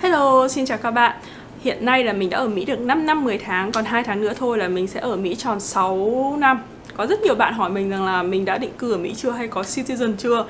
Hello, xin chào các bạn. Hiện nay là mình đã ở Mỹ được 5 năm 10 tháng Còn 2 tháng nữa thôi là mình sẽ ở Mỹ tròn 6 năm. Có rất nhiều bạn hỏi mình rằng là mình đã định cư ở Mỹ chưa hay có citizen chưa?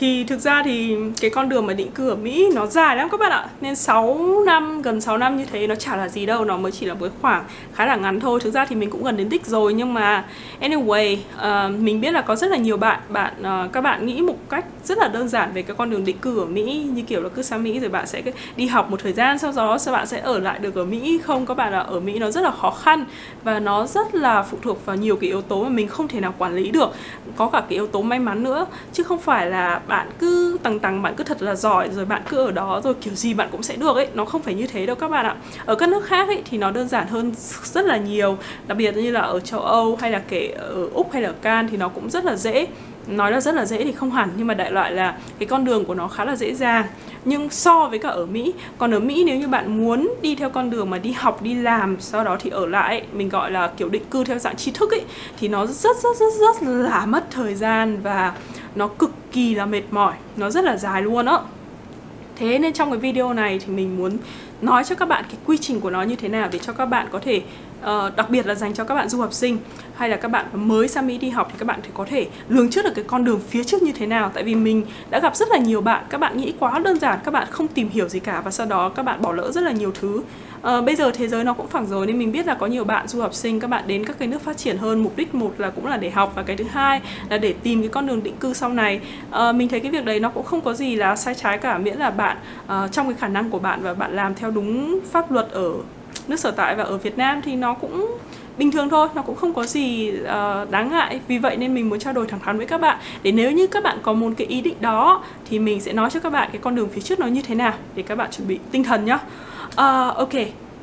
Thì thực ra thì cái con đường mà định cư ở Mỹ nó dài lắm các bạn ạ. Nên 6 năm, gần 6 năm như thế nó chả là gì đâu Nó mới chỉ là một khoảng khá là ngắn thôi. Thực ra thì mình cũng gần đến đích rồi Nhưng mà anyway, uh, mình biết là có rất là nhiều bạn bạn uh, Các bạn nghĩ một cách rất là đơn giản về cái con đường định cư ở Mỹ Như kiểu là cứ sang Mỹ rồi bạn sẽ đi học một thời gian Sau đó sau bạn sẽ ở lại được ở Mỹ. Không các bạn ạ ở Mỹ nó rất là khó khăn Và nó rất là phụ thuộc vào nhiều cái yếu tố mà mình không thể nào quản lý được. Có cả cái yếu tố may mắn nữa Chứ không phải là bạn cứ tằng tằng, bạn cứ thật là giỏi, rồi bạn cứ ở đó, rồi kiểu gì bạn cũng sẽ được ấy. Nó không phải như thế đâu các bạn ạ. Ở các nước khác ấy thì nó đơn giản hơn rất là nhiều. Đặc biệt như là ở châu âu hay là kể ở úc hay là ở can thì nó cũng rất là dễ. Nói là rất là dễ thì không hẳn, nhưng mà đại loại là cái con đường của nó khá là dễ dàng. Nhưng so với cả ở Mỹ, còn ở Mỹ nếu như bạn muốn đi theo con đường mà đi học, đi làm, sau đó thì ở lại mình gọi là kiểu định cư theo dạng tri thức ấy, thì nó rất rất rất rất là mất thời gian và nó cực kỳ là mệt mỏi nó rất là dài luôn á. Thế nên trong cái video này thì mình muốn nói cho các bạn cái quy trình của nó như thế nào để cho các bạn có thể uh, đặc biệt là dành cho các bạn du học sinh hay là các bạn mới sang Mỹ đi học thì các bạn thì có thể lường trước được cái con đường phía trước như thế nào. Tại vì mình đã gặp rất là nhiều bạn các bạn nghĩ quá đơn giản các bạn không tìm hiểu gì cả và sau đó các bạn bỏ lỡ rất là nhiều thứ à, bây giờ thế giới nó cũng phẳng rồi nên mình biết là có nhiều bạn du học sinh các bạn đến các cái nước phát triển hơn. Mục đích một là cũng là để học và cái thứ hai là để tìm cái con đường định cư sau này. À, mình thấy cái việc đấy nó cũng không có gì là sai trái cả miễn là bạn uh, trong cái khả năng của bạn và bạn làm theo đúng pháp luật ở nước sở tại và ở Việt Nam thì nó cũng bình thường thôi nó cũng không có gì uh, đáng ngại. Vì vậy nên mình muốn trao đổi thẳng thắn với các bạn để nếu như các bạn có một cái ý định đó thì mình sẽ nói cho các bạn cái con đường phía trước nó như thế nào để các bạn chuẩn bị tinh thần nhá uh, ok.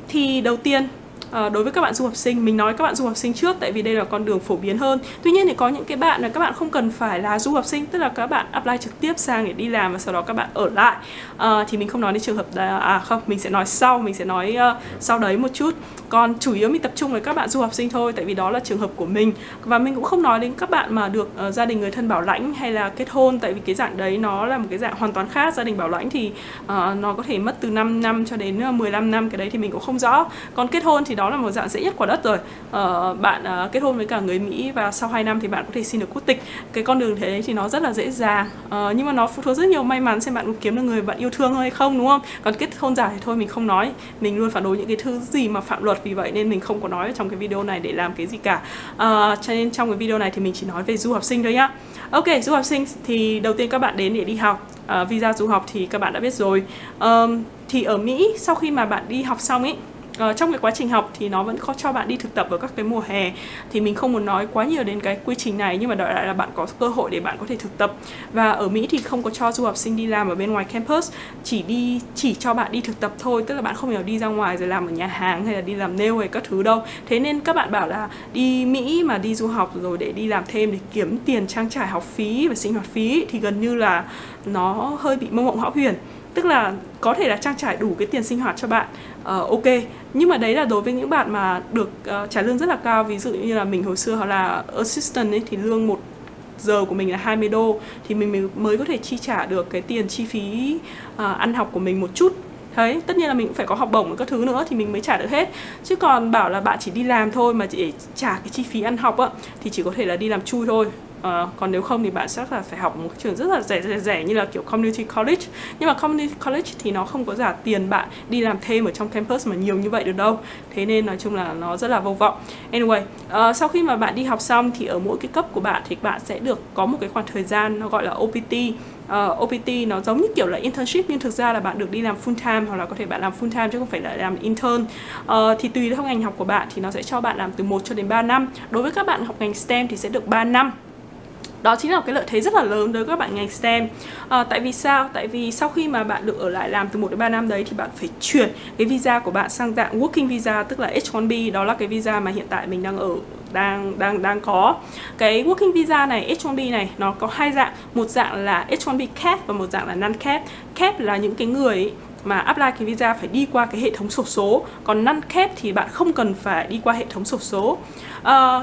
Thì đầu tiên à, đối với các bạn du học sinh mình nói các bạn du học sinh trước tại vì đây là con đường phổ biến hơn. Tuy nhiên thì có những cái bạn là các bạn không cần phải là du học sinh tức là các bạn apply trực tiếp sang để đi làm và sau đó các bạn ở lại. À, thì mình không nói đến trường hợp là, à không mình sẽ nói sau mình sẽ nói uh, sau đấy một chút. Còn chủ yếu mình tập trung với các bạn du học sinh thôi tại vì đó là trường hợp của mình. Và mình cũng không nói đến các bạn mà được uh, gia đình người thân bảo lãnh hay là kết hôn tại vì cái dạng đấy nó là một cái dạng hoàn toàn khác. Gia đình bảo lãnh thì uh, nó có thể mất từ 5 năm cho đến 15 năm cái đấy thì mình cũng không rõ. Còn kết hôn thì đó là một dạng dễ nhất quả đất rồi. Uh, bạn uh, kết hôn với cả người Mỹ và sau 2 năm thì bạn có thể xin được quốc tịch. Cái con đường thế thì nó rất là dễ dàng. Uh, nhưng mà nó phụ thuộc rất nhiều may mắn xem bạn có kiếm được người bạn yêu thương hay không đúng không? Còn kết hôn giả thì thôi mình không nói. Mình luôn phản đối những cái thứ gì mà phạm luật vì vậy nên mình không có nói trong cái video này để làm cái gì cả. Uh, cho nên trong cái video này thì mình chỉ nói về du học sinh thôi nhá. Ok du học sinh thì đầu tiên các bạn đến để đi học. Uh, visa du học thì các bạn đã biết rồi. Um, thì ở Mỹ sau khi mà bạn đi học xong ấy Ờ, trong cái quá trình học thì nó vẫn có cho bạn đi thực tập vào các cái mùa hè. Thì mình không muốn nói quá nhiều đến cái quy trình này, nhưng mà đại lại là bạn có cơ hội để bạn có thể thực tập. Và ở Mỹ thì không có cho du học sinh đi làm ở bên ngoài campus, chỉ đi, chỉ cho bạn đi thực tập thôi. Tức là bạn không thể đi ra ngoài rồi làm ở nhà hàng hay là đi làm nail hay các thứ đâu. Thế nên các bạn bảo là đi Mỹ mà đi du học rồi để đi làm thêm để kiếm tiền trang trải học phí và sinh hoạt phí thì gần như là nó hơi bị mơ mộng hão huyền. Tức là có thể là trang trải đủ cái tiền sinh hoạt cho bạn uh, ok. Nhưng mà đấy là đối với những bạn mà được uh, trả lương rất là cao ví dụ như là mình hồi xưa hoặc là assistant ấy thì lương một giờ của mình là 20 đô thì mình mới có thể chi trả được cái tiền chi phí uh, ăn học của mình một chút. Đấy, tất nhiên là mình cũng phải có học bổng và các thứ nữa thì mình mới trả được hết. Chứ còn bảo là bạn chỉ đi làm thôi mà chỉ để trả cái chi phí ăn học á Thì chỉ có thể là đi làm chui thôi. Uh, còn nếu không thì bạn chắc là phải học một trường rất là rẻ rẻ rẻ như là kiểu community college. Nhưng mà community college thì nó không có giả tiền bạn đi làm thêm ở trong campus mà nhiều như vậy được đâu. Thế nên nói chung là nó rất là vô vọng. Anyway uh, sau khi mà bạn đi học xong thì ở mỗi cái cấp của bạn thì bạn sẽ được có một cái khoảng thời gian nó gọi là OPT uh, ờ, OPT nó giống như kiểu là internship nhưng thực ra là bạn được đi làm full time hoặc là có thể bạn làm full time chứ không phải là làm intern. Uh, thì tùy theo ngành học của bạn thì nó sẽ cho bạn làm từ 1 cho đến 3 năm. Đối với các bạn học ngành STEM thì sẽ được 3 năm đó chính là một cái lợi thế rất là lớn đối với các bạn ngành STEM. À, tại vì sao? Tại vì sau khi mà bạn được ở lại làm từ 1 đến 3 năm đấy thì bạn phải chuyển cái visa của bạn sang dạng working visa tức là H1B đó là cái visa mà hiện tại mình đang ở đang đang đang có. Cái working visa này H1B này nó có hai dạng. Một dạng là H1B cap và một dạng là non cap. Cap là những cái người mà apply cái visa phải đi qua cái hệ thống sổ số. Còn năn kép thì bạn không cần phải đi qua hệ thống sổ số. Uh,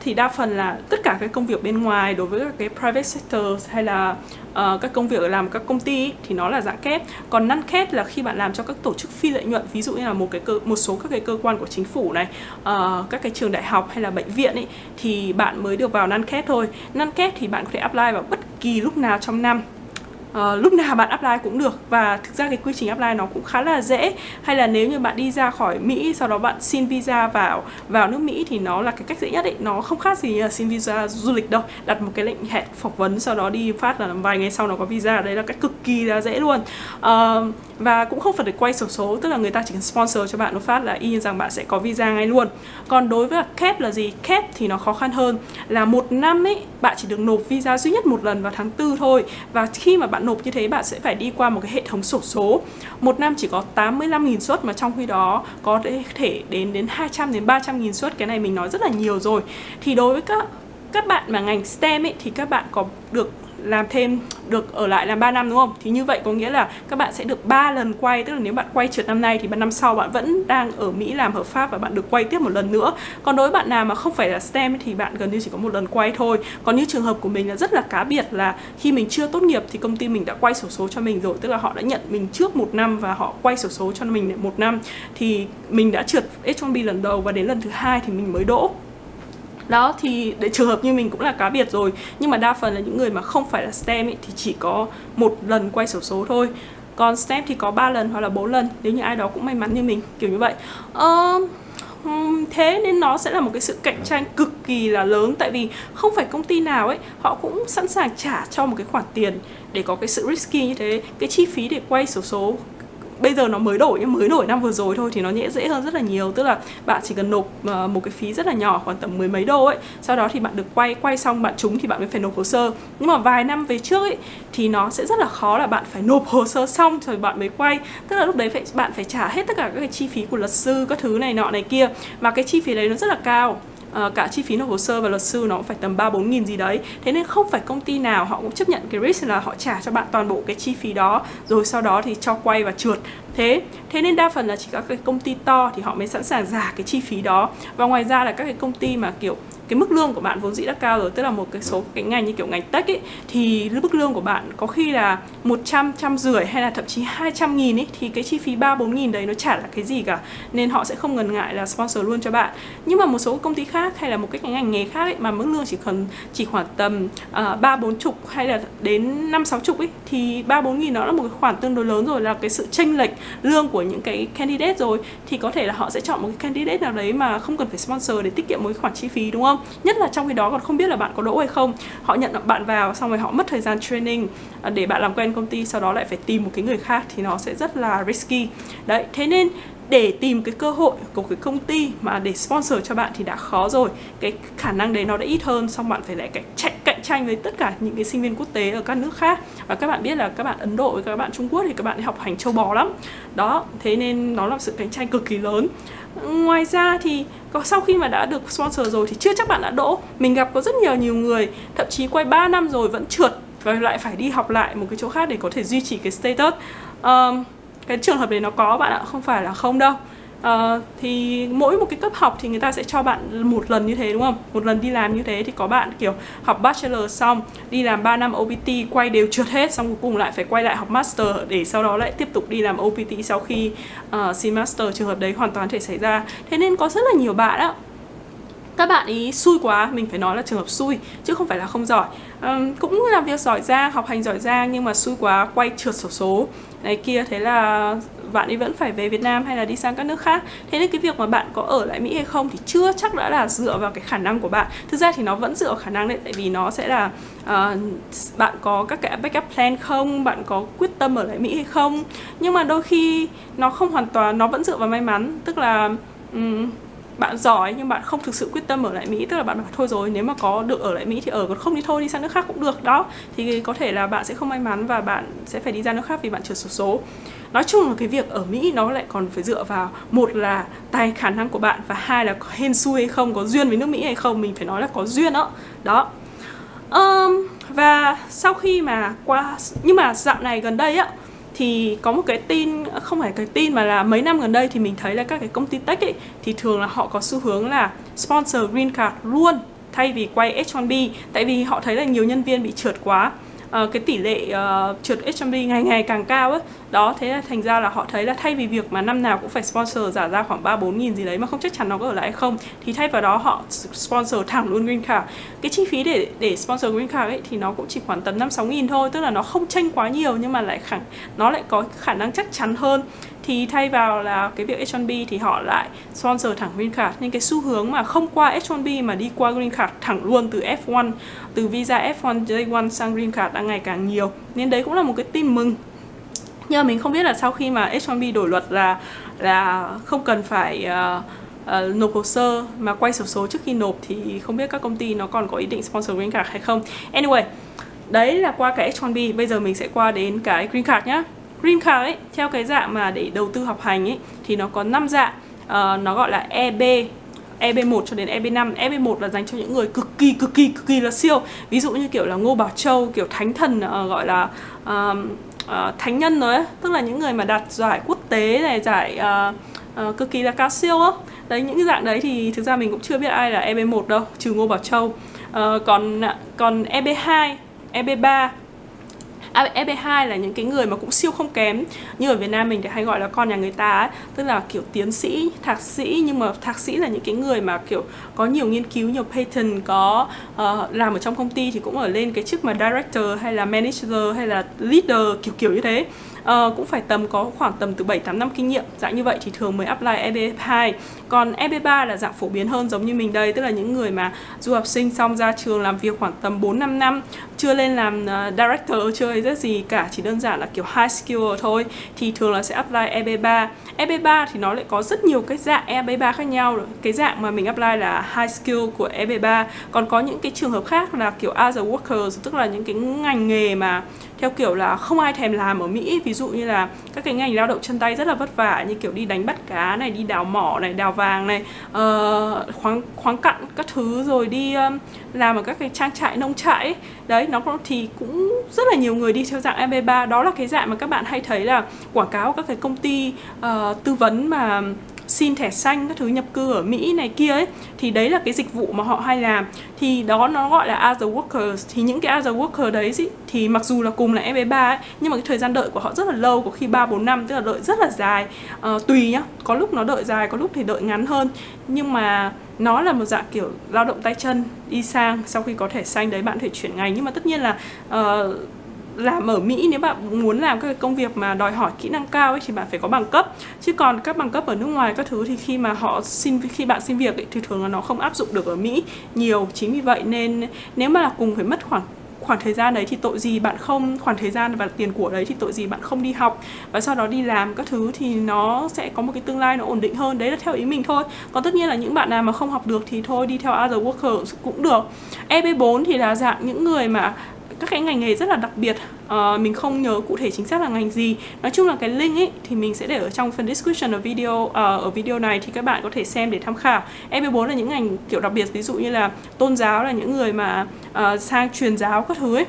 thì đa phần là tất cả các công việc bên ngoài đối với các cái private sector hay là uh, các công việc làm các công ty thì nó là dạng kép còn năn kép là khi bạn làm cho các tổ chức phi lợi nhuận ví dụ như là một cái cơ, một số các cái cơ quan của chính phủ này uh, các cái trường đại học hay là bệnh viện ấy thì bạn mới được vào năn kép thôi. Năn kép thì bạn có thể apply vào bất kỳ lúc nào trong năm uh, lúc nào bạn apply cũng được và thực ra cái quy trình apply nó cũng khá là dễ. Hay là nếu như bạn đi ra khỏi Mỹ sau đó bạn xin visa vào vào nước Mỹ thì nó là cái cách dễ nhất ấy. Nó không khác gì là xin visa du lịch đâu. Đặt một cái lệnh hẹn phỏng vấn sau đó đi phát là vài ngày sau nó có visa. Đấy là cách cực kỳ là dễ luôn. Uh, và cũng không phải để quay sổ số tức là người ta chỉ cần sponsor cho bạn nó phát là y như rằng bạn sẽ có visa ngay luôn. Còn đối với cap là gì? Cap thì nó khó khăn hơn. Là một năm ấy bạn chỉ được nộp visa duy nhất một lần vào tháng tư thôi. Và khi mà bạn nộp như thế, bạn sẽ phải đi qua một cái hệ thống sổ số. Một năm chỉ có 85.000 suất mà trong khi đó có thể đến đến 200 đến 300.000 suất. Cái này mình nói rất là nhiều rồi. Thì đối với các các bạn mà ngành STEM ấy, thì các bạn có được làm thêm, được ở lại làm 3 năm, đúng không? Thì như vậy có nghĩa là các bạn sẽ được 3 lần quay, Tức là nếu bạn quay trượt năm nay thì năm sau bạn vẫn đang ở Mỹ làm hợp pháp và bạn được quay tiếp một lần nữa. Còn đối với bạn nào mà không phải là STEM thì bạn gần như chỉ có một lần quay thôi. Còn như trường hợp của mình là rất là cá biệt là khi mình chưa tốt nghiệp thì công ty mình đã quay sổ số cho mình rồi, Tức là họ đã nhận mình trước một năm và họ quay sổ số cho mình một năm. Thì mình đã trượt H1B lần đầu và đến lần thứ hai thì mình mới đỗ đó thì để trường hợp như mình cũng là cá biệt rồi. Nhưng mà đa phần là những người mà không phải là STEM ấy, thì chỉ có một lần quay sổ số thôi. Còn STEM thì có 3 lần hoặc là 4 lần nếu như ai đó cũng may mắn như mình kiểu như vậy. Uh, thế nên nó sẽ là một cái sự cạnh tranh cực kỳ là lớn tại vì không phải công ty nào ấy họ cũng sẵn sàng trả cho một cái khoản tiền để có cái sự risky như thế cái chi phí để quay sổ số bây giờ nó mới đổi nhưng mới đổi năm vừa rồi thôi thì nó nhẹ dễ hơn rất là nhiều. Tức là bạn chỉ cần nộp uh, một cái phí rất là nhỏ khoảng tầm mười mấy đô ấy. Sau đó thì bạn được quay quay xong bạn trúng thì bạn mới phải nộp hồ sơ. Nhưng mà vài năm về trước ấy thì nó sẽ rất là khó là bạn phải nộp hồ sơ xong rồi bạn mới quay. Tức là lúc đấy phải bạn phải trả hết tất cả các cái chi phí của luật sư các thứ này nọ này kia. Và cái chi phí đấy nó rất là cao uh, cả chi phí nộp hồ sơ và luật sư nó cũng phải tầm 3 4 nghìn gì đấy. Thế nên không phải công ty nào họ cũng chấp nhận cái risk là họ trả cho bạn toàn bộ cái chi phí đó rồi sau đó thì cho quay và trượt. Thế thế nên đa phần là chỉ các cái công ty to thì họ mới sẵn sàng giả cái chi phí đó. Và ngoài ra là các cái công ty mà kiểu cái mức lương của bạn vốn dĩ đã cao rồi tức là một cái số cái ngành như kiểu ngành tech ấy thì mức lương của bạn có khi là 100, trăm rưỡi hay là thậm chí 200 nghìn ấy thì cái chi phí 3 4 nghìn đấy nó chả là cái gì cả nên họ sẽ không ngần ngại là sponsor luôn cho bạn nhưng mà một số công ty khác hay là một cái ngành nghề khác ấy mà mức lương chỉ cần chỉ khoảng tầm ờ, ba bốn chục hay là đến 5 6 chục ấy thì 3 4 nghìn nó là một cái khoản tương đối lớn rồi là cái sự chênh lệch lương của những cái candidate rồi thì có thể là họ sẽ chọn một cái candidate nào đấy mà không cần phải sponsor để tiết kiệm một cái khoản chi phí đúng không? Không nhất là trong khi đó còn không biết là bạn có đỗ hay không. Họ nhận bạn vào xong rồi họ mất thời gian training. Để bạn làm quen công ty, sau đó lại phải tìm một cái người khác thì nó sẽ rất là risky. Đấy, thế nên để tìm cái cơ hội của cái công ty mà để sponsor cho bạn thì đã khó rồi. Cái khả năng đấy nó đã ít hơn xong bạn phải lại cạnh tranh cạnh tranh với tất cả những cái sinh viên quốc tế ở các nước khác. Và các bạn biết là các bạn Ấn Độ với các bạn Trung Quốc thì các bạn học hành châu bò lắm. Đó thế nên nó là sự cạnh tranh cực kỳ lớn. Ngoài ra thì có sau khi mà đã được sponsor rồi thì chưa chắc bạn đã đỗ. Mình gặp có rất nhiều nhiều người thậm chí quay 3 năm rồi vẫn trượt và lại phải đi học lại một cái chỗ khác để có thể duy trì cái status. Um, cái trường hợp đấy nó có bạn ạ không phải là không đâu. Uh, thì mỗi một cái cấp học thì người ta sẽ cho bạn một lần như thế đúng không? Một lần đi làm như thế thì có bạn kiểu học bachelor xong đi làm 3 năm OPT quay đều trượt hết xong cuối cùng lại phải quay lại học master để sau đó lại tiếp tục đi làm OPT sau khi uh, xin master. Trường hợp đấy hoàn toàn thể xảy ra. Thế nên có rất là nhiều bạn á. Các bạn ý xui quá mình phải nói là trường hợp xui chứ không phải là không giỏi. Um, cũng làm việc giỏi ra học hành giỏi ra nhưng mà xui quá quay trượt sổ số này kia thế là bạn ấy vẫn phải về Việt Nam hay là đi sang các nước khác? Thế nên cái việc mà bạn có ở lại Mỹ hay không thì chưa chắc đã là dựa vào cái khả năng của bạn. Thực ra thì nó vẫn dựa vào khả năng đấy tại vì nó sẽ là uh, bạn có các cái backup plan không? Bạn có quyết tâm ở lại Mỹ hay không? Nhưng mà đôi khi nó không hoàn toàn nó vẫn dựa vào may mắn. Tức là um, bạn giỏi nhưng bạn không thực sự quyết tâm ở lại Mỹ tức là bạn bảo thôi rồi nếu mà có được ở lại Mỹ thì ở còn không đi thôi đi sang nước khác cũng được đó. Thì có thể là bạn sẽ không may mắn và bạn sẽ phải đi ra nước khác vì bạn trượt số số. Nói chung là cái việc ở Mỹ nó lại còn phải dựa vào một là tài khả năng của bạn và hai là có hên xui hay không có duyên với nước Mỹ hay không mình phải nói là có duyên đó đó. Um, và sau khi mà qua nhưng mà dạo này gần đây á thì có một cái tin, không phải cái tin mà là mấy năm gần đây thì mình thấy là các cái công ty tech ấy, thì thường là họ có xu hướng là sponsor green card luôn thay vì quay H1B tại vì họ thấy là nhiều nhân viên bị trượt quá uh, cái tỷ lệ uh, trượt H&B ngày ngày càng cao ấy đó thế là thành ra là họ thấy là thay vì việc mà năm nào cũng phải sponsor giả ra khoảng ba bốn nghìn gì đấy mà không chắc chắn nó có ở lại hay không thì thay vào đó họ sponsor thẳng luôn green card. Cái chi phí để để sponsor green card ấy thì nó cũng chỉ khoảng tầm năm sáu nghìn thôi tức là nó không tranh quá nhiều nhưng mà lại khả nó lại có khả năng chắc chắn hơn thì thay vào là cái việc H1B thì họ lại sponsor thẳng green card. Nhưng cái xu hướng mà không qua H1B mà đi qua green card thẳng luôn từ F1 từ visa F1 J1 sang green card đang ngày càng nhiều. Nên đấy cũng là một cái tin mừng. Nhưng mà mình không biết là sau khi mà H1B đổi luật là là không cần phải uh, uh, nộp hồ sơ mà quay sổ số trước khi nộp thì không biết các công ty nó còn có ý định sponsor green card hay không. Anyway đấy là qua cái H1B bây giờ mình sẽ qua đến cái green card nhá green card ấy theo cái dạng mà để đầu tư học hành ấy thì nó có 5 dạng. Uh, nó gọi là EB EB1 cho đến EB5 EB1 là dành cho những người cực kỳ cực kỳ cực kỳ là siêu. Ví dụ như kiểu là Ngô Bảo Châu kiểu thánh thần uh, gọi là uh, uh, thánh nhân đấy tức là những người mà đạt giải quốc tế này giải uh, uh, cực kỳ là cao siêu á. Đấy những cái dạng đấy thì thực ra mình cũng chưa biết ai là EB1 đâu trừ Ngô Bảo Châu. Uh, còn còn EB2 EB3 EB2 là những cái người mà cũng siêu không kém như ở Việt Nam mình thì hay gọi là con nhà người ta ấy. tức là kiểu tiến sĩ, thạc sĩ nhưng mà thạc sĩ là những cái người mà kiểu có nhiều nghiên cứu, nhiều patent có uh, làm ở trong công ty thì cũng ở lên cái chức mà director hay là manager hay là leader kiểu kiểu như thế uh, cũng phải tầm có khoảng tầm từ 7 8 năm kinh nghiệm. Dạng như vậy thì thường mới apply EB2. Còn EB3 là dạng phổ biến hơn giống như mình đây, tức là những người mà du học sinh xong ra trường làm việc khoảng tầm 4 5 năm, chưa lên làm uh, director chưa rất gì cả, chỉ đơn giản là kiểu high skill thôi thì thường là sẽ apply EB3. EB3 thì nó lại có rất nhiều cái dạng EB3 khác nhau. Cái dạng mà mình apply là high skill của EB3. Còn có những cái trường hợp khác là kiểu as a worker tức là những cái ngành nghề mà theo kiểu là không ai thèm làm ở Mỹ ví dụ như là các cái ngành lao động chân tay rất là vất vả như kiểu đi đánh bắt cá này đi đào mỏ này đào vàng này uh, khoáng khoáng cặn các thứ rồi đi um, làm ở các cái trang trại nông trại ấy. đấy nó thì cũng rất là nhiều người đi theo dạng MB3 đó là cái dạng mà các bạn hay thấy là quảng cáo các cái công ty uh, tư vấn mà xin thẻ xanh các thứ nhập cư ở Mỹ này kia ấy thì đấy là cái dịch vụ mà họ hay làm. Thì đó nó gọi là as a workers. Thì những cái as a worker đấy ý, thì mặc dù là cùng là FB3 ấy, nhưng mà cái thời gian đợi của họ rất là lâu có khi 3 4 năm tức là đợi rất là dài. À, tùy nhá có lúc nó đợi dài có lúc thì đợi ngắn hơn. Nhưng mà nó là một dạng kiểu lao động tay chân đi sang sau khi có thẻ xanh đấy bạn thể chuyển ngành. Nhưng mà tất nhiên là uh, làm ở Mỹ nếu bạn muốn làm các công việc mà đòi hỏi kỹ năng cao ấy thì bạn phải có bằng cấp. Chứ còn các bằng cấp ở nước ngoài các thứ thì khi mà họ xin khi bạn xin việc ấy, thì thường là nó không áp dụng được ở Mỹ nhiều. Chính vì vậy nên nếu mà là cùng phải mất khoảng khoảng thời gian đấy thì tội gì bạn không khoảng thời gian và tiền của đấy thì tội gì bạn không đi học. Và sau đó đi làm các thứ thì nó sẽ có một cái tương lai nó ổn định hơn. Đấy là theo ý mình thôi. Còn tất nhiên là những bạn nào mà không học được thì thôi đi theo other worker cũng được. EB4 thì là dạng những người mà các cái ngành nghề rất là đặc biệt. Uh, mình không nhớ cụ thể chính xác là ngành gì. Nói chung là cái link ấy thì mình sẽ để ở trong phần description ở video uh, ở video này thì các bạn có thể xem để tham khảo. E14 là những ngành kiểu đặc biệt ví dụ như là tôn giáo là những người mà uh, sang truyền giáo các thứ ấy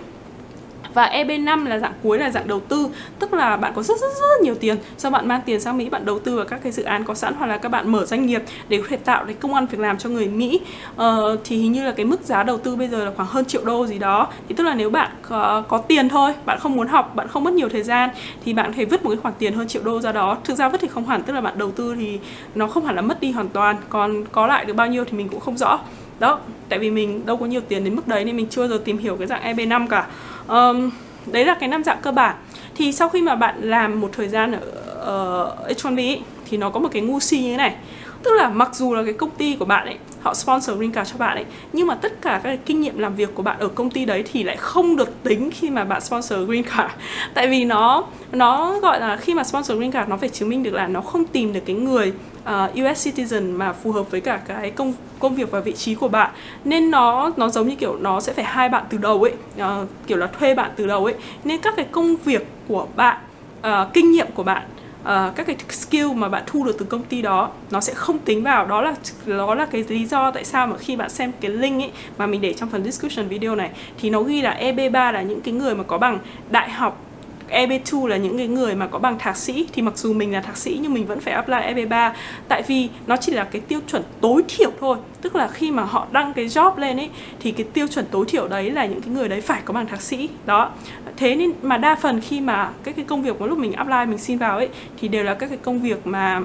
và EB5 là dạng cuối là dạng đầu tư. Tức là bạn có rất rất rất nhiều tiền. Sau bạn mang tiền sang Mỹ bạn đầu tư vào các cái dự án có sẵn hoặc là các bạn mở doanh nghiệp để có thể tạo cái công ăn việc làm cho người Mỹ. Uh, thì hình như là cái mức giá đầu tư bây giờ là khoảng hơn triệu đô gì đó. Thì tức là nếu bạn có, có tiền thôi bạn không muốn học bạn không mất nhiều thời gian thì bạn có thể vứt một cái khoản tiền hơn triệu đô ra đó. Thực ra vứt thì không hẳn tức là bạn đầu tư thì nó không hẳn là mất đi hoàn toàn. Còn có lại được bao nhiêu thì mình cũng không rõ đó tại vì mình đâu có nhiều tiền đến mức đấy nên mình chưa giờ tìm hiểu cái dạng EB5 cả. Um, đấy là cái năm dạng cơ bản. Thì sau khi mà bạn làm một thời gian ở uh, H1B ấy, thì nó có một cái ngu si như thế này. Tức là mặc dù là cái công ty của bạn ấy họ sponsor green card cho bạn ấy nhưng mà tất cả các kinh nghiệm làm việc của bạn ở công ty đấy thì lại không được tính khi mà bạn sponsor green card tại vì nó nó gọi là khi mà sponsor green card nó phải chứng minh được là nó không tìm được cái người À, uh, US citizen mà phù hợp với cả cái công công việc và vị trí của bạn. Nên nó nó giống như kiểu nó sẽ phải hai bạn từ đầu ấy uh, kiểu là thuê bạn từ đầu ấy. Nên các cái công việc của bạn uh, kinh nghiệm của bạn uh, các cái skill mà bạn thu được từ công ty đó nó sẽ không tính vào. Đó là đó là cái lý do tại sao mà khi bạn xem cái link ấy mà mình để trong phần description video này thì nó ghi là EB3 là những cái người mà có bằng đại học EB2 là những cái người mà có bằng thạc sĩ. Thì mặc dù mình là thạc sĩ nhưng mình vẫn phải apply EB3 tại vì nó chỉ là cái tiêu chuẩn tối thiểu thôi. Tức là khi mà họ đăng cái job lên ấy, thì cái tiêu chuẩn tối thiểu đấy là những cái người đấy phải có bằng thạc sĩ. Đó. Thế nên mà đa phần khi mà các cái công việc mà lúc mình apply, mình xin vào ấy, thì đều là các cái công việc mà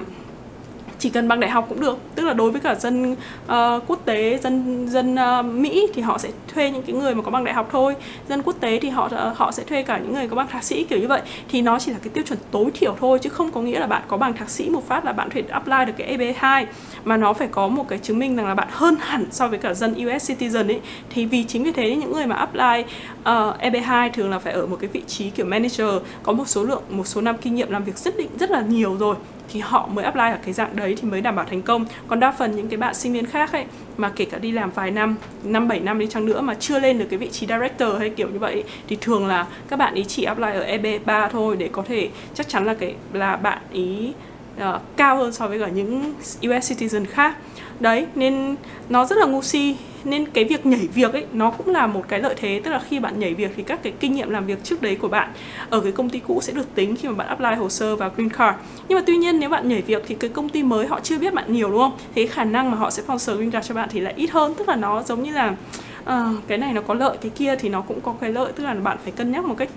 chỉ cần bằng đại học cũng được. Tức là đối với cả dân uh, quốc tế dân dân uh, mỹ thì họ sẽ thuê những cái người mà có bằng đại học thôi. Dân quốc tế thì họ uh, họ sẽ thuê cả những người có bằng thạc sĩ kiểu như vậy. Thì nó chỉ là cái tiêu chuẩn tối thiểu thôi chứ không có nghĩa là bạn có bằng thạc sĩ một phát là bạn thể apply được cái EB2 mà nó phải có một cái chứng minh rằng là bạn hơn hẳn so với cả dân US citizen ấy. Thì vì chính vì thế những người mà apply uh, EB2 thường là phải ở một cái vị trí kiểu manager có một số lượng một số năm kinh nghiệm làm việc rất định rất là nhiều rồi thì họ mới apply ở cái dạng đấy thì mới đảm bảo thành công. Còn đa phần những cái bạn sinh viên khác ấy, mà kể cả đi làm vài năm năm, bảy năm đi chăng nữa mà chưa lên được cái vị trí director hay kiểu như vậy thì thường là các bạn ý chỉ apply ở EB3 thôi để có thể chắc chắn là cái, là bạn ý uh, cao hơn so với cả những US citizen khác. Đấy nên nó rất là ngu si. Nên cái việc nhảy việc ấy nó cũng là một cái lợi thế. Tức là khi bạn nhảy việc thì các cái kinh nghiệm làm việc trước đấy của bạn ở cái công ty cũ sẽ được tính khi mà bạn apply hồ sơ vào green card. Nhưng mà tuy nhiên nếu bạn nhảy việc thì cái công ty mới họ chưa biết bạn nhiều đúng không? Thế khả năng mà họ sẽ sponsor green card cho bạn thì lại ít hơn. Tức là nó giống như là uh, cái này nó có lợi cái kia thì nó cũng có cái lợi. Tức là bạn phải cân nhắc một cách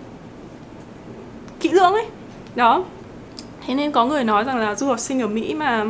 kỹ lưỡng ấy. Đó thế nên có người nói rằng là du học sinh ở mỹ mà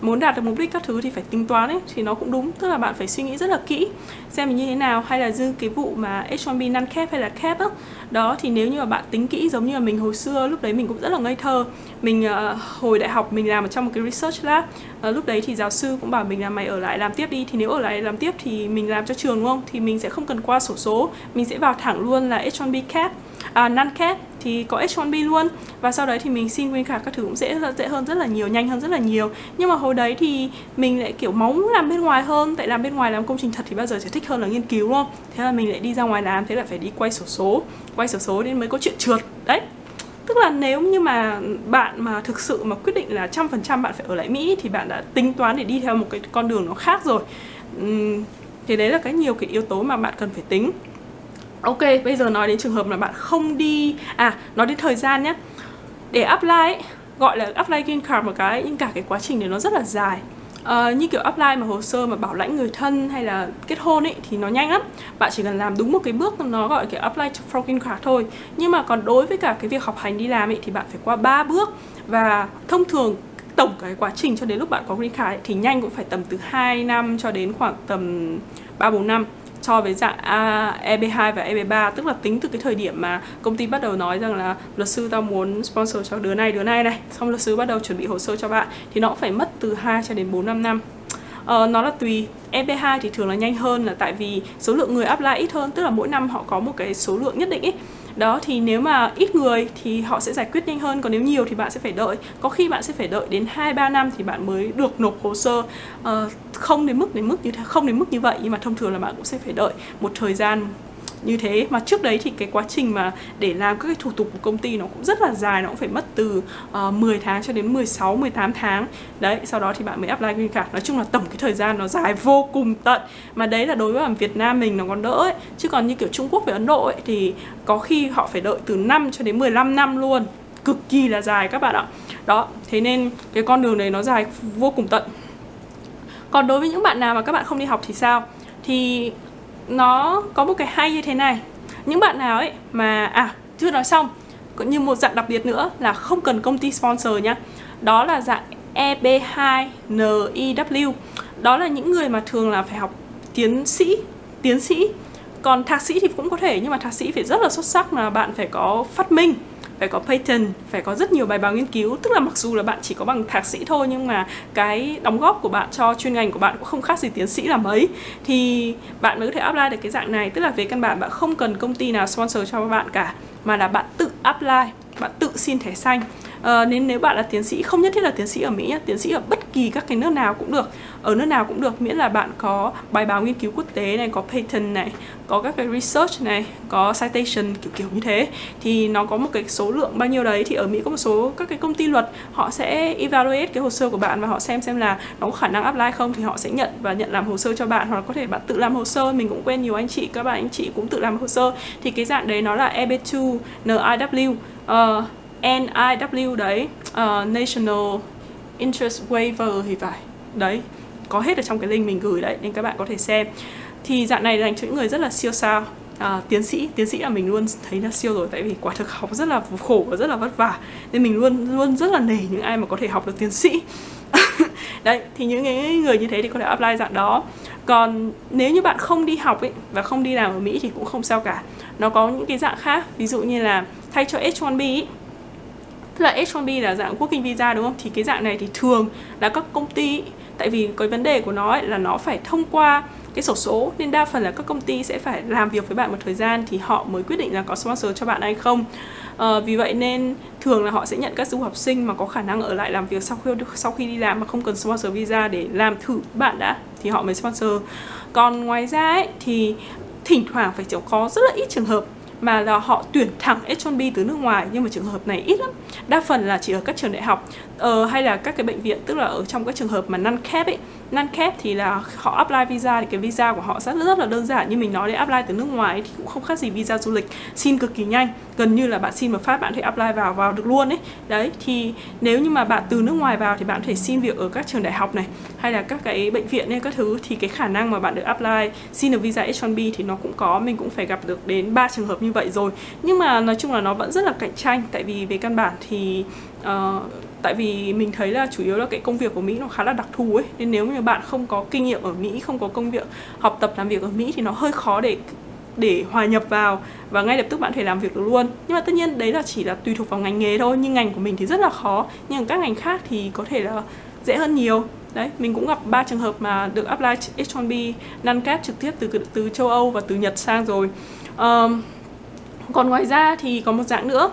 muốn đạt được mục đích các thứ thì phải tính toán ấy thì nó cũng đúng. Tức là bạn phải suy nghĩ rất là kỹ xem như thế nào. Hay là dư cái vụ mà H1B non cap hay là cap đó đó thì nếu như mà bạn tính kỹ giống như là mình hồi xưa lúc đấy mình cũng rất là ngây thơ. Mình uh, hồi đại học mình làm ở trong một cái research lab. Uh, lúc đấy thì giáo sư cũng bảo mình là mày ở lại làm tiếp đi. Thì nếu ở lại làm tiếp thì mình làm cho trường đúng không? Thì mình sẽ không cần qua sổ số. Mình sẽ vào thẳng luôn là H1B cap à, non cap thì có H1B luôn. Và sau đấy thì mình xin green card các thứ cũng dễ dễ hơn rất là nhiều nhanh hơn rất là nhiều. Nhưng mà hồi đấy thì mình lại kiểu máu làm bên ngoài hơn. Tại làm bên ngoài làm công trình thật thì bao giờ sẽ thích hơn là nghiên cứu đúng không? Thế là mình lại đi ra ngoài làm thế là phải đi quay sổ số quay sổ số nên mới có chuyện trượt. Đấy. Tức là nếu như mà bạn mà thực sự mà quyết định là trăm phần trăm bạn phải ở lại Mỹ thì bạn đã tính toán để đi theo một cái con đường nó khác rồi. Uhm, thì đấy là cái nhiều cái yếu tố mà bạn cần phải tính. Ok, bây giờ nói đến trường hợp là bạn không đi À, nói đến thời gian nhé Để apply ấy, gọi là apply green card một cái Nhưng cả cái quá trình này nó rất là dài. À, Như kiểu apply mà hồ sơ mà bảo lãnh người thân hay là kết hôn ấy Thì nó nhanh lắm. Bạn chỉ cần làm đúng một cái bước nó gọi là kiểu apply for green card thôi. Nhưng mà còn đối với cả cái việc học hành đi làm ấy Thì bạn phải qua 3 bước. Và thông thường tổng cái quá trình cho đến lúc bạn có green card ấy, thì nhanh cũng phải tầm từ 2 năm cho đến khoảng tầm 3 4 năm so với dạng A, EB2 và EB3 tức là tính từ cái thời điểm mà công ty bắt đầu nói rằng là luật sư tao muốn sponsor cho đứa này đứa này này. Xong luật sư bắt đầu chuẩn bị hồ sơ cho bạn thì nó cũng phải mất từ 2 cho đến 4 5 năm. Ờ, nó là tùy. EB2 thì thường là nhanh hơn là tại vì số lượng người apply ít hơn tức là mỗi năm họ có một cái số lượng nhất định ấy đó thì nếu mà ít người thì họ sẽ giải quyết nhanh hơn còn nếu nhiều thì bạn sẽ phải đợi. Có khi bạn sẽ phải đợi đến 2 3 năm thì bạn mới được nộp hồ sơ. Uh, không đến mức đến mức như không đến mức như vậy nhưng mà thông thường là bạn cũng sẽ phải đợi một thời gian như thế. Mà trước đấy thì cái quá trình mà để làm các cái thủ tục của công ty nó cũng rất là dài nó cũng phải mất từ ờ, uh, 10 tháng cho đến 16 18 tháng. Đấy sau đó thì bạn mới apply green card. Nói chung là tổng cái thời gian nó dài vô cùng tận. Mà đấy là đối với Việt Nam mình nó còn đỡ ấy. Chứ còn như kiểu Trung Quốc với Ấn Độ ấy thì có khi họ phải đợi từ 5 cho đến 15 năm luôn. Cực kỳ là dài các bạn ạ. Đó thế nên cái con đường này nó dài vô cùng tận. Còn đối với những bạn nào mà các bạn không đi học thì sao? Thì nó có một cái hay như thế này. Những bạn nào ấy mà à chưa nói xong, cũng như một dạng đặc biệt nữa là không cần công ty sponsor nhá. Đó là dạng EB2NIW đó là những người mà thường là phải học tiến sĩ tiến sĩ. Còn thạc sĩ thì cũng có thể, nhưng mà thạc sĩ phải rất là xuất sắc là bạn phải có phát minh phải có patent, phải có rất nhiều bài báo nghiên cứu. Tức là mặc dù là bạn chỉ có bằng thạc sĩ thôi Nhưng mà cái đóng góp của bạn cho chuyên ngành của bạn cũng không khác gì tiến sĩ là mấy Thì bạn mới có thể apply được cái dạng này. Tức là về căn bản bạn không cần công ty nào sponsor cho bạn cả Mà là bạn tự apply, bạn tự xin thẻ xanh. Ờ, nên nếu bạn là tiến sĩ không nhất thiết là tiến sĩ ở mỹ nhé tiến sĩ ở bất kỳ các cái nước nào cũng được. Ở nước nào cũng được miễn là bạn có bài báo nghiên cứu quốc tế này có patent này có các cái research này có citation kiểu kiểu như thế. Thì nó có một cái số lượng bao nhiêu đấy thì ở mỹ có một số các cái công ty luật họ sẽ evaluate cái hồ sơ của bạn và họ xem xem là nó có khả năng apply không thì họ sẽ nhận và nhận làm hồ sơ cho bạn hoặc là có thể bạn tự làm hồ sơ. Mình cũng quen nhiều anh chị các bạn anh chị cũng tự làm hồ sơ. Thì cái dạng đấy nó là EB2 NIW uh, ờ, NIW đấy uh, National Interest Waiver thì phải. Đấy có hết ở trong cái link mình gửi đấy nên các bạn có thể xem. Thì dạng này dành cho những người rất là siêu sao. À, tiến sĩ tiến sĩ là mình luôn thấy là siêu rồi tại vì quả thực học rất là khổ và rất là vất vả. Nên mình luôn luôn rất là nể những ai mà có thể học được tiến sĩ. Đấy thì những người như thế thì có thể apply dạng đó. Còn nếu như bạn không đi học ấy và không đi làm ở Mỹ thì cũng không sao cả. Nó có những cái dạng khác ví dụ như là thay cho H1B ý, tức là H1B là dạng working visa đúng không? Thì cái dạng này thì thường là các công ty tại vì cái vấn đề của nó ấy là nó phải thông qua cái sổ số nên đa phần là các công ty sẽ phải làm việc với bạn một thời gian thì họ mới quyết định là có sponsor cho bạn hay không. À, vì vậy nên thường là họ sẽ nhận các du học sinh mà có khả năng ở lại làm việc sau khi sau khi đi làm mà không cần sponsor visa để làm thử bạn đã thì họ mới sponsor. Còn ngoài ra ấy, thì thỉnh thoảng phải có rất là ít trường hợp mà là họ tuyển thẳng H1B từ nước ngoài. Nhưng mà trường hợp này ít lắm. Đa phần là chỉ ở các trường đại học ờ, hay là các cái bệnh viện tức là ở trong các trường hợp mà năn cap ấy năn cap thì là họ apply visa thì cái visa của họ rất rất là đơn giản như mình nói để apply từ nước ngoài thì cũng không khác gì visa du lịch xin cực kỳ nhanh gần như là bạn xin một phát bạn thể apply vào vào được luôn ấy. Đấy thì nếu như mà bạn từ nước ngoài vào thì bạn có thể xin việc ở các trường đại học này hay là các cái bệnh viện hay các thứ thì cái khả năng mà bạn được apply xin được visa H1B thì nó cũng có mình cũng phải gặp được đến ba trường hợp như vậy rồi. Nhưng mà nói chung là nó vẫn rất là cạnh tranh tại vì về căn bản thì uh, tại vì mình thấy là chủ yếu là cái công việc của Mỹ nó khá là đặc thù ấy. Nên nếu như bạn không có kinh nghiệm ở Mỹ không có công việc học tập làm việc ở Mỹ thì nó hơi khó để để hòa nhập vào và ngay lập tức bạn thể làm việc được luôn. Nhưng mà tất nhiên đấy là chỉ là tùy thuộc vào ngành nghề thôi nhưng ngành của mình thì rất là khó. Nhưng các ngành khác thì có thể là dễ hơn nhiều. Đấy mình cũng gặp ba trường hợp mà được apply H1B non cap trực tiếp từ từ châu Âu và từ Nhật sang rồi. Um, còn ngoài ra thì có một dạng nữa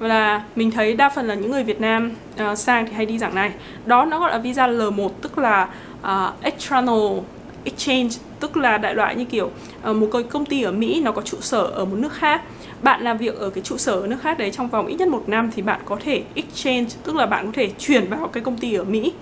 là mình thấy đa phần là những người Việt Nam uh, sang thì hay đi dạng này. Đó nó gọi là visa L1 tức là uh, external exchange tức là đại loại như kiểu uh, một cái công ty ở Mỹ nó có trụ sở ở một nước khác. Bạn làm việc ở cái trụ sở ở nước khác đấy trong vòng ít nhất một năm thì bạn có thể exchange tức là bạn có thể chuyển vào cái công ty ở Mỹ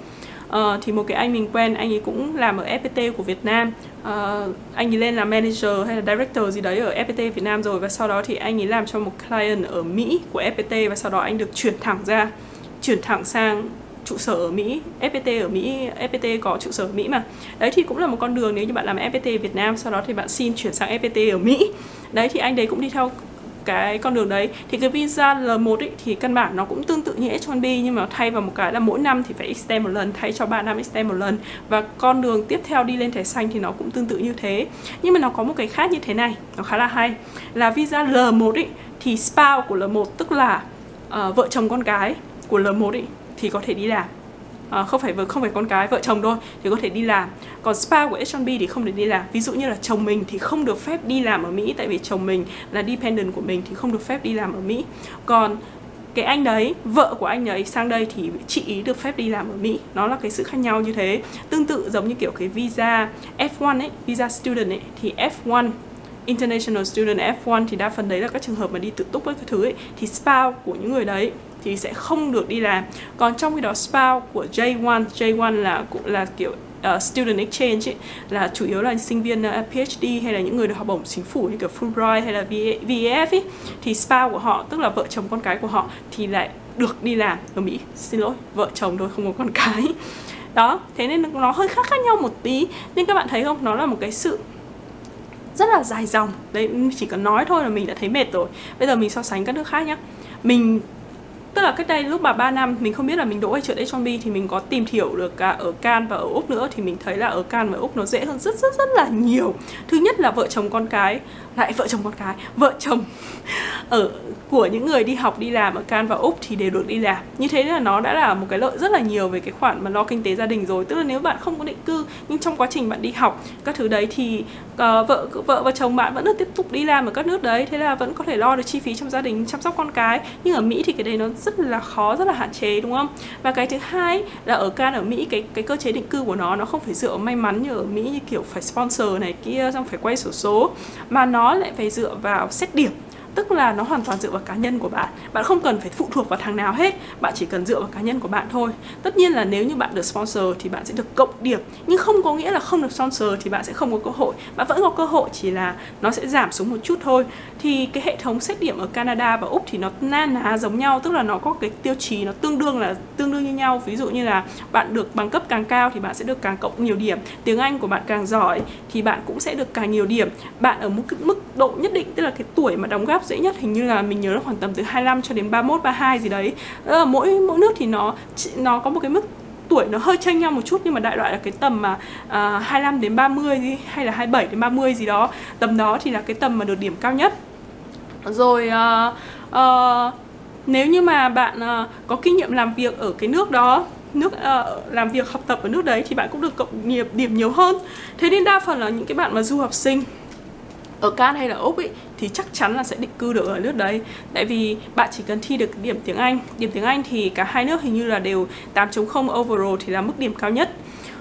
uh, thì một cái anh mình quen anh ấy cũng làm ở FPT của Việt Nam uh, anh ấy lên làm manager hay là director gì đấy ở FPT Việt Nam rồi và sau đó thì anh ấy làm cho một client ở Mỹ của FPT và sau đó anh được chuyển thẳng ra chuyển thẳng sang trụ sở ở Mỹ, FPT ở Mỹ, FPT có trụ sở ở Mỹ mà. Đấy thì cũng là một con đường nếu như bạn làm FPT Việt Nam sau đó thì bạn xin chuyển sang FPT ở Mỹ. Đấy thì anh đấy cũng đi theo cái con đường đấy. Thì cái visa L1 ấy, thì căn bản nó cũng tương tự như H1B nhưng mà thay vào một cái là mỗi năm thì phải extend một lần thay cho 3 năm extend một lần. Và con đường tiếp theo đi lên thẻ xanh thì nó cũng tương tự như thế. Nhưng mà nó có một cái khác như thế này nó khá là hay. Là visa L1 ấy, thì spouse của L1 tức là uh, vợ chồng con cái của L1 ấy, thì có thể đi làm à, không phải vợ không phải con cái vợ chồng thôi thì có thể đi làm. Còn spa của H&B thì không được đi làm. Ví dụ như là chồng mình thì không được phép đi làm ở Mỹ tại vì chồng mình là dependent của mình thì không được phép đi làm ở Mỹ. Còn cái anh đấy vợ của anh ấy sang đây thì chị ý được phép đi làm ở Mỹ. Nó là cái sự khác nhau như thế. Tương tự giống như kiểu cái visa F1 ấy visa student ấy thì F1 International Student F1 thì đa phần đấy là các trường hợp mà đi tự túc với cái thứ ấy thì spouse của những người đấy thì sẽ không được đi làm. Còn trong khi đó spouse của J1 J1 là cũng là kiểu uh, student exchange ấy, là chủ yếu là sinh viên ờ, uh, PhD hay là những người được học bổng chính phủ như kiểu Fulbright hay là VAF ấy, thì spouse của họ tức là vợ chồng con cái của họ thì lại được đi làm ở Mỹ. Xin lỗi vợ chồng thôi không có con cái. Đó thế nên nó hơi khác khác nhau một tí. Nhưng các bạn thấy không? Nó là một cái sự rất là dài dòng. Đấy chỉ cần nói thôi là mình đã thấy mệt rồi. Bây giờ mình so sánh các nước khác nhá. Mình tức là cách đây lúc mà 3 năm, mình không biết là mình đỗ hay trượt H1B thì mình có tìm hiểu được cả ở Can và ở Úc nữa thì mình thấy là ở Can và Úc nó dễ hơn rất rất rất là nhiều. Thứ nhất là vợ chồng con cái, lại vợ chồng con cái, vợ chồng ở của những người đi học đi làm ở Can và Úc thì đều được đi làm. Như thế là nó đã là một cái lợi rất là nhiều về cái khoản mà lo kinh tế gia đình rồi. Tức là nếu bạn không có định cư nhưng trong quá trình bạn đi học các thứ đấy thì uh, vợ vợ và chồng bạn vẫn được tiếp tục đi làm ở các nước đấy. Thế là vẫn có thể lo được chi phí trong gia đình chăm sóc con cái. Nhưng ở Mỹ thì cái đấy nó rất là khó rất là hạn chế đúng không? Và cái thứ hai là ở can ở mỹ cái cái cơ chế định cư của nó nó không phải dựa may mắn như ở mỹ như kiểu phải sponsor này kia xong phải quay sổ số mà nó lại phải dựa vào xét điểm tức là nó hoàn toàn dựa vào cá nhân của bạn. Bạn không cần phải phụ thuộc vào thằng nào hết. Bạn chỉ cần dựa vào cá nhân của bạn thôi. Tất nhiên là nếu như bạn được sponsor thì bạn sẽ được cộng điểm. Nhưng không có nghĩa là không được sponsor thì bạn sẽ không có cơ hội. Bạn vẫn có cơ hội, chỉ là nó sẽ giảm xuống một chút thôi. Thì cái hệ thống xét điểm ở Canada và Úc thì nó na ná giống nhau. Tức là nó có cái tiêu chí nó tương đương là, tương đương như nhau. Ví dụ như là bạn được bằng cấp càng cao thì bạn sẽ được càng cộng nhiều điểm. Tiếng Anh của bạn càng giỏi thì bạn cũng sẽ được càng nhiều điểm. Bạn ở một cái mức độ nhất định, tức là cái tuổi mà đóng góp dễ nhất hình như là mình nhớ là khoảng tầm từ 25 cho đến 31 32 gì đấy. Đó là mỗi mỗi nước thì nó nó có một cái mức tuổi nó hơi chênh nhau một chút nhưng mà đại loại là cái tầm mà à, uh, 25 đến 30 gì, hay là 27 đến 30 gì đó. Tầm đó thì là cái tầm mà được điểm cao nhất. Rồi uh, uh, nếu như mà bạn uh, có kinh nghiệm làm việc ở cái nước đó nước uh, làm việc học tập ở nước đấy thì bạn cũng được cộng nghiệp điểm nhiều hơn. Thế nên đa phần là những cái bạn mà du học sinh ở Can hay là Úc ấy thì chắc chắn là sẽ định cư được ở nước đấy. Tại vì bạn chỉ cần thi được điểm tiếng Anh. Điểm tiếng Anh thì cả hai nước hình như là đều 8.0 overall thì là mức điểm cao nhất.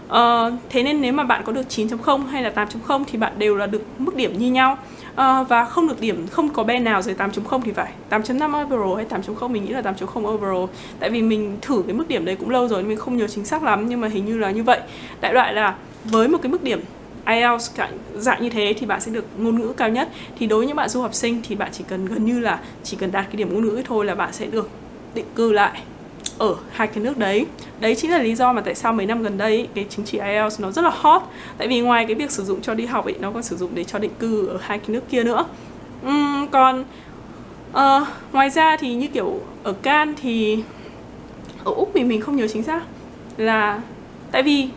Uh, thế nên nếu mà bạn có được 9.0 hay là 8.0 thì bạn đều là được mức điểm như nhau. Uh, và không được điểm không có bên nào dưới 8.0 thì phải. 8.5 overall hay 8.0 mình nghĩ là 8.0 overall. Tại vì mình thử cái mức điểm đấy cũng lâu rồi nên mình không nhớ chính xác lắm nhưng mà hình như là như vậy. Đại loại là với một cái mức điểm IELTS dạng như thế thì bạn sẽ được ngôn ngữ cao nhất. Thì đối với những bạn du học sinh thì bạn chỉ cần gần như là chỉ cần đạt cái điểm ngôn ngữ thôi là bạn sẽ được định cư lại ở hai cái nước đấy. Đấy chính là lý do mà tại sao mấy năm gần đây cái chứng chỉ IELTS nó rất là hot. Tại vì ngoài cái việc sử dụng cho đi học ấy nó còn sử dụng để cho định cư ở hai cái nước kia nữa. Uhm, còn uh, ngoài ra thì như kiểu ở Can thì ở Úc thì mình không nhớ chính xác là tại vì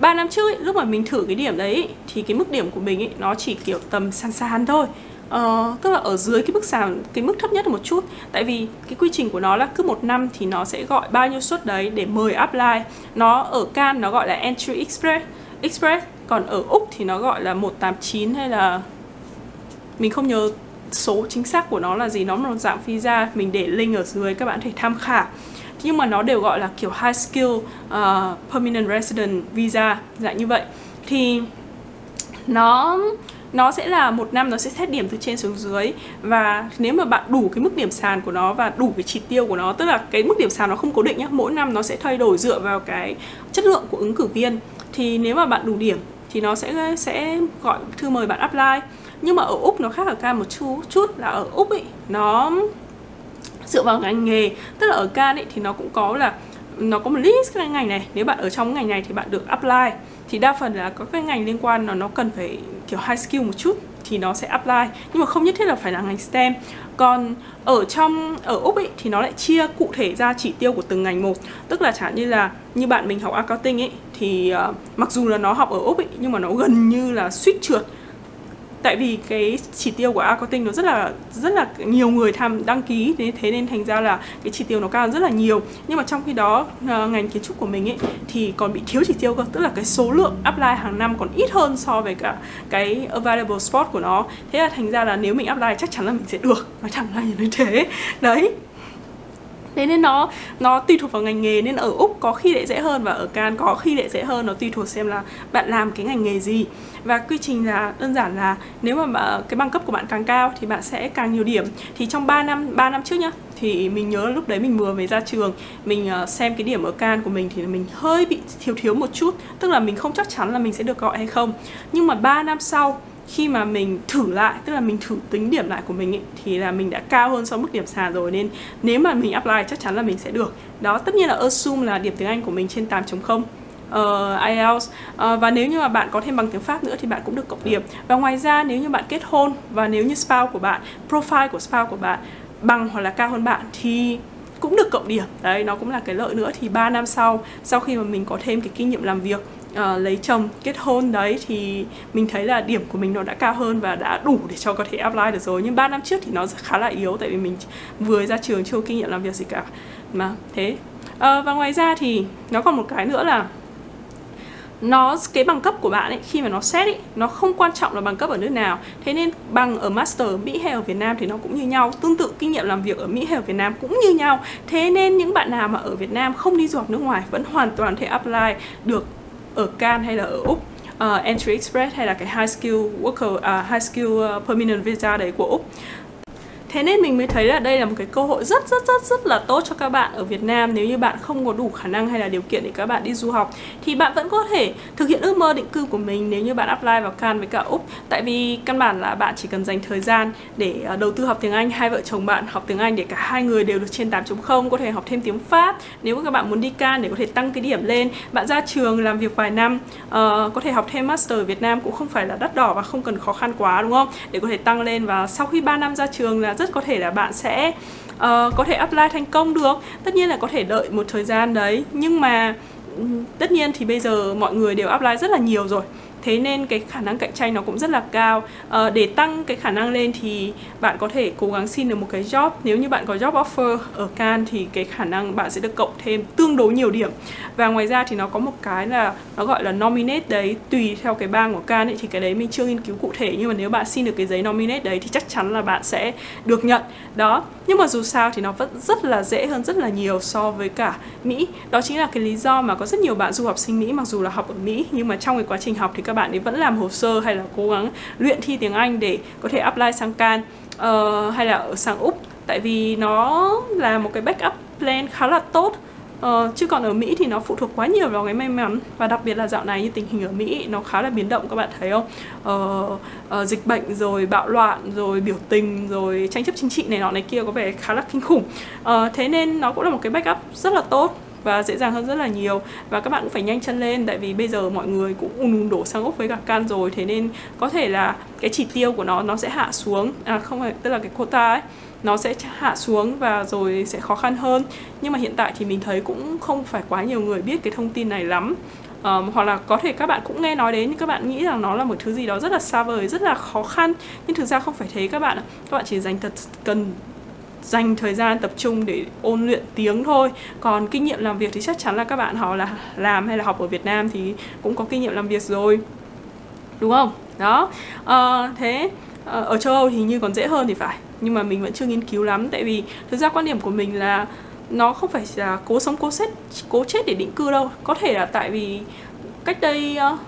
3 năm trước ấy, lúc mà mình thử cái điểm đấy thì cái mức điểm của mình ấy nó chỉ kiểu tầm sàn sàn thôi. Ờ, tức là ở dưới cái mức sàn cái mức thấp nhất một chút. Tại vì cái quy trình của nó là cứ một năm thì nó sẽ gọi bao nhiêu suất đấy để mời apply. Nó ở can nó gọi là entry express express. Còn ở úc thì nó gọi là 189 hay là mình không nhớ số chính xác của nó là gì. Nó là một dạng visa mình để link ở dưới các bạn thể tham khảo nhưng mà nó đều gọi là kiểu high skill uh, permanent resident visa dạng như vậy. Thì nó nó sẽ là một năm nó sẽ xét điểm từ trên xuống dưới. Và nếu mà bạn đủ cái mức điểm sàn của nó và đủ cái chỉ tiêu của nó tức là cái mức điểm sàn nó không cố định nhé mỗi năm nó sẽ thay đổi dựa vào cái chất lượng của ứng cử viên. Thì nếu mà bạn đủ điểm thì nó sẽ sẽ gọi thư mời bạn apply. Nhưng mà ở úc nó khác ở ca một chút chút là ở úc ấy nó dựa vào ngành nghề. Tức là ở can ấy thì nó cũng có là nó có một list các ngành này. Nếu bạn ở trong ngành này thì bạn được apply. Thì đa phần là có cái ngành liên quan nó nó cần phải kiểu high skill một chút thì nó sẽ apply. Nhưng mà không nhất thiết là phải là ngành STEM. Còn ở trong ở úc ấy thì nó lại chia cụ thể ra chỉ tiêu của từng ngành một. Tức là chẳng như là như bạn mình học accounting ấy thì uh, mặc dù là nó học ở úc ấy nhưng mà nó gần như là suýt trượt tại vì cái chỉ tiêu của accounting nó rất là rất là nhiều người tham, đăng ký, thế thế nên thành ra là cái chỉ tiêu nó cao rất là nhiều. Nhưng mà trong khi đó ờ, ngành kiến trúc của mình ấy, thì còn bị thiếu chỉ tiêu cơ, tức là cái số lượng apply hàng năm còn ít hơn so với cả cái available spot của nó. Thế là thành ra là nếu mình apply chắc chắn là mình sẽ được. Nói thẳng ra như thế. Đấy thế nên nó nó tùy thuộc vào ngành nghề nên ở úc có khi lại dễ hơn và ở can có khi lại dễ hơn, nó tùy thuộc xem là bạn làm cái ngành nghề gì. Và quy trình là đơn giản là nếu mà cái bằng cấp của bạn càng cao thì bạn sẽ càng nhiều điểm. Thì trong 3 năm 3 năm trước nhá, thì mình nhớ lúc đấy mình vừa mới ra trường, mình ờ, xem cái điểm ở can của mình thì mình hơi bị thiếu thiếu một chút. Tức là mình không chắc chắn là mình sẽ được gọi hay không. Nhưng mà 3 năm sau khi mà mình thử lại tức là mình thử tính điểm lại của mình ấy, thì là mình đã cao hơn so với mức điểm sàn rồi. Nên nếu mà mình apply chắc chắn là mình sẽ được. Đó tất nhiên là assume là điểm tiếng Anh của mình trên 8.0 uh, IELTS. Uh, và nếu như mà bạn có thêm bằng tiếng Pháp nữa thì bạn cũng được cộng điểm. Và ngoài ra nếu như bạn kết hôn và nếu như spouse của bạn profile của spouse của bạn bằng hoặc là cao hơn bạn thì cũng được cộng điểm. Đấy nó cũng là cái lợi nữa. Thì 3 năm sau sau khi mà mình có thêm cái kinh nghiệm làm việc uh, lấy chồng kết hôn đấy thì mình thấy là điểm của mình nó đã cao hơn và đã đủ để cho có thể apply được rồi. Nhưng 3 năm trước thì nó khá là yếu tại vì mình vừa ra trường chưa kinh nghiệm làm việc gì cả. Mà thế. Uh, và ngoài ra thì nó còn một cái nữa là nó cái bằng cấp của bạn ấy khi mà nó xét ấy nó không quan trọng là bằng cấp ở nước nào. Thế nên bằng ở master ở Mỹ hay ở Việt Nam thì nó cũng như nhau. Tương tự kinh nghiệm làm việc ở Mỹ hay ở Việt Nam cũng như nhau. Thế nên những bạn nào mà ở Việt Nam không đi du học nước ngoài vẫn hoàn toàn thể apply được ở Can hay là ở Úc uh, Entry Express hay là cái High Skill Worker uh, High Skill uh, Permanent Visa đấy của Úc. Thế nên mình mới thấy là đây là một cái cơ hội rất rất rất rất là tốt cho các bạn ở Việt Nam nếu như bạn không có đủ khả năng hay là điều kiện để các bạn đi du học. Thì bạn vẫn có thể thực hiện ước mơ định cư của mình nếu như bạn apply vào Can với cả Úc. Tại vì căn bản là bạn chỉ cần dành thời gian để ờ, đầu tư học tiếng Anh hai vợ chồng bạn học tiếng Anh để cả hai người đều được trên 8.0 có thể học thêm tiếng Pháp. Nếu các bạn muốn đi Can để có thể tăng cái điểm lên bạn ra trường làm việc vài năm uh, có thể học thêm master ở Việt Nam cũng không phải là đắt đỏ và không cần khó khăn quá đúng không? Để có thể tăng lên và sau khi 3 năm ra trường là rất rất có thể là bạn sẽ uh, có thể apply thành công được. Tất nhiên là có thể đợi một thời gian đấy. Nhưng mà ừ, tất nhiên thì bây giờ mọi người đều apply rất là nhiều rồi thế nên cái khả năng cạnh tranh nó cũng rất là cao. À, để tăng cái khả năng lên thì bạn có thể cố gắng xin được một cái job. Nếu như bạn có job offer ở Can thì cái khả năng bạn sẽ được cộng thêm tương đối nhiều điểm. Và ngoài ra thì nó có một cái là nó gọi là nominate đấy tùy theo cái bang của Can ấy thì cái đấy mình chưa nghiên cứu cụ thể. Nhưng mà nếu bạn xin được cái giấy nominate đấy thì chắc chắn là bạn sẽ được nhận. Đó. Nhưng mà dù sao thì nó vẫn rất là dễ hơn rất là nhiều so với cả Mỹ. Đó chính là cái lý do mà có rất nhiều bạn du học sinh Mỹ mặc dù là học ở Mỹ nhưng mà trong cái quá trình học thì các bạn ấy vẫn làm hồ sơ hay là cố gắng luyện thi tiếng Anh để có thể apply sang Can uh, hay là ở sang Úc. Tại vì nó là một cái backup plan khá là tốt. Uh, chứ còn ở Mỹ thì nó phụ thuộc quá nhiều vào cái may mắn. Và đặc biệt là dạo này như tình hình ở Mỹ nó khá là biến động các bạn thấy không? Uh, uh, dịch bệnh rồi bạo loạn rồi biểu tình rồi tranh chấp chính trị này nọ này kia có vẻ khá là kinh khủng. Uh, thế nên nó cũng là một cái backup rất là tốt và dễ dàng hơn rất là nhiều. Và các bạn cũng phải nhanh chân lên tại vì bây giờ mọi người cũng ùn ùn đổ sang úc với cả can rồi thế nên có thể là cái chỉ tiêu của nó nó sẽ hạ xuống à không phải tức là cái quota ấy nó sẽ hạ xuống và rồi sẽ khó khăn hơn. Nhưng mà hiện tại thì mình thấy cũng không phải quá nhiều người biết cái thông tin này lắm. Um, hoặc là có thể các bạn cũng nghe nói đến nhưng các bạn nghĩ rằng nó là một thứ gì đó rất là xa vời rất là khó khăn. Nhưng thực ra không phải thế các bạn các bạn chỉ dành thật cần dành thời gian tập trung để ôn luyện tiếng thôi. Còn kinh nghiệm làm việc thì chắc chắn là các bạn họ là làm hay là học ở Việt Nam thì cũng có kinh nghiệm làm việc rồi. Đúng không? Đó. À, thế ờ, ở châu Âu thì như còn dễ hơn thì phải. Nhưng mà mình vẫn chưa nghiên cứu lắm. Tại vì thực ra quan điểm của mình là nó không phải là cố sống cố chết cố chết để định cư đâu. Có thể là tại vì cách đây uh,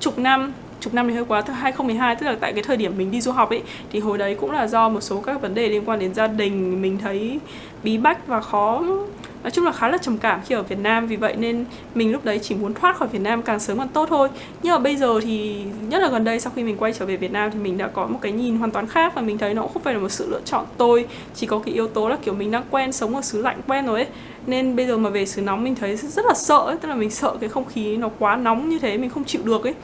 chục năm chục năm thì hơi quá 2012 tức là tại cái thời điểm mình đi du học ấy, thì hồi đấy cũng là do một số các vấn đề liên quan đến gia đình, mình thấy bí bách và khó, nói chung là khá là trầm cảm khi ở Việt Nam. Vì vậy nên mình lúc đấy chỉ muốn thoát khỏi Việt Nam càng sớm càng tốt thôi. Nhưng mà bây giờ thì, nhất là gần đây, sau khi mình quay trở về Việt Nam thì mình đã có một cái nhìn hoàn toàn khác và mình thấy nó cũng không phải là một sự lựa chọn tôi chỉ có cái yếu tố là, kiểu, mình đang quen sống ở xứ lạnh quen rồi ấy. Nên bây giờ mà về xứ nóng mình thấy rất là sợ ấy, tức là mình sợ cái không khí nó quá nóng như thế, mình không chịu được ấy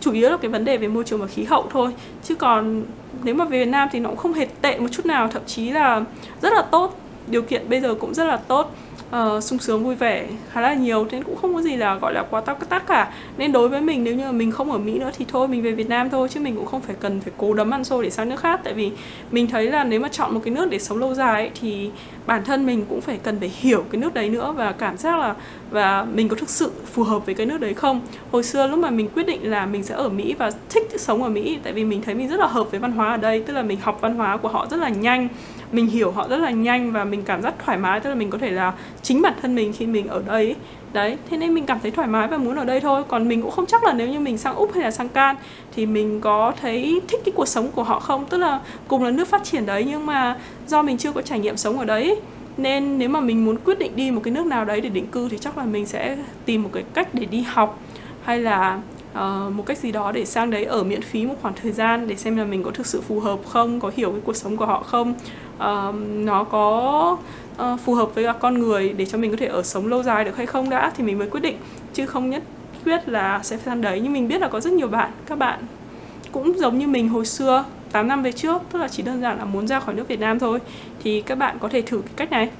chủ yếu là cái vấn đề về môi trường và khí hậu thôi. Chứ còn nếu mà về Việt Nam thì nó cũng không hề tệ một chút nào thậm chí là rất là tốt điều kiện bây giờ cũng rất là tốt. Uh, sung sướng vui vẻ khá là nhiều nên cũng không có gì là gọi là quá tắc tắc cả. Nên đối với mình nếu như mình không ở Mỹ nữa thì thôi mình về Việt Nam thôi chứ mình cũng không phải cần phải cố đấm ăn xôi để sang nước khác. Tại vì mình thấy là nếu mà chọn một cái nước để sống lâu dài ấy, thì bản thân mình cũng phải cần phải hiểu cái nước đấy nữa và cảm giác là, và mình có thực sự phù hợp với cái nước đấy không? Hồi xưa lúc mà mình quyết định là mình sẽ ở Mỹ và thích sống ở Mỹ, tại vì mình thấy mình rất là hợp với văn hóa ở đây, tức là mình học văn hóa của họ rất là nhanh, mình hiểu họ rất là nhanh và mình cảm giác thoải mái, tức là mình có thể là chính bản thân mình khi mình ở đây đấy thế nên mình cảm thấy thoải mái và muốn ở đây thôi. Còn mình cũng không chắc là nếu như mình sang úc hay là sang can thì mình có thấy thích cái cuộc sống của họ không? Tức là cùng là nước phát triển đấy nhưng mà do mình chưa có trải nghiệm sống ở đấy nên nếu mà mình muốn quyết định đi một cái nước nào đấy để định cư thì chắc là mình sẽ tìm một cái cách để đi học hay là uh, một cách gì đó để sang đấy ở miễn phí một khoảng thời gian để xem là mình có thực sự phù hợp không có hiểu cái cuộc sống của họ không. Uh, nó có uh, phù hợp với cả con người để cho mình có thể ở sống lâu dài được hay không đã thì mình mới quyết định. Chứ không nhất quyết là sẽ phải sang đấy. Nhưng mình biết là có rất nhiều bạn các bạn cũng giống như mình hồi xưa 8 năm về trước tức là chỉ đơn giản là muốn ra khỏi nước Việt Nam thôi thì các bạn có thể thử cái cách này.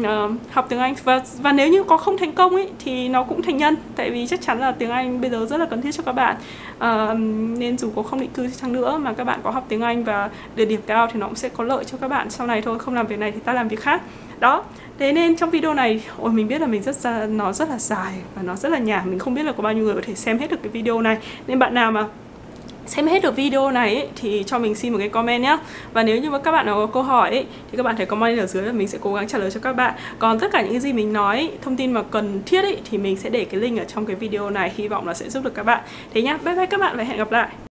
Uh, học tiếng Anh. Và và nếu như có không thành công ấy thì nó cũng thành nhân tại vì chắc chắn là tiếng Anh bây giờ rất là cần thiết cho các bạn. Uh, nên dù có không định cư chăng nữa mà các bạn có học tiếng Anh và được điểm cao thì nó cũng sẽ có lợi cho các bạn sau này thôi. Không làm việc này thì ta làm việc khác đó. Thế nên trong video này ôi mình biết là mình rất nó rất là dài và nó rất là nhảm mình không biết là có bao nhiêu người có thể xem hết được cái video này. Nên bạn nào mà xem hết được video này ấy, thì cho mình xin một cái comment nhé và nếu như mà các bạn nào có câu hỏi ấy, thì các bạn hãy comment ở dưới và mình sẽ cố gắng trả lời cho các bạn. Còn tất cả những cái gì mình nói thông tin mà cần thiết ấy, thì mình sẽ để cái link ở trong cái video này. Hy vọng là sẽ giúp được các bạn. Thế nhá bye bye các bạn và hẹn gặp lại.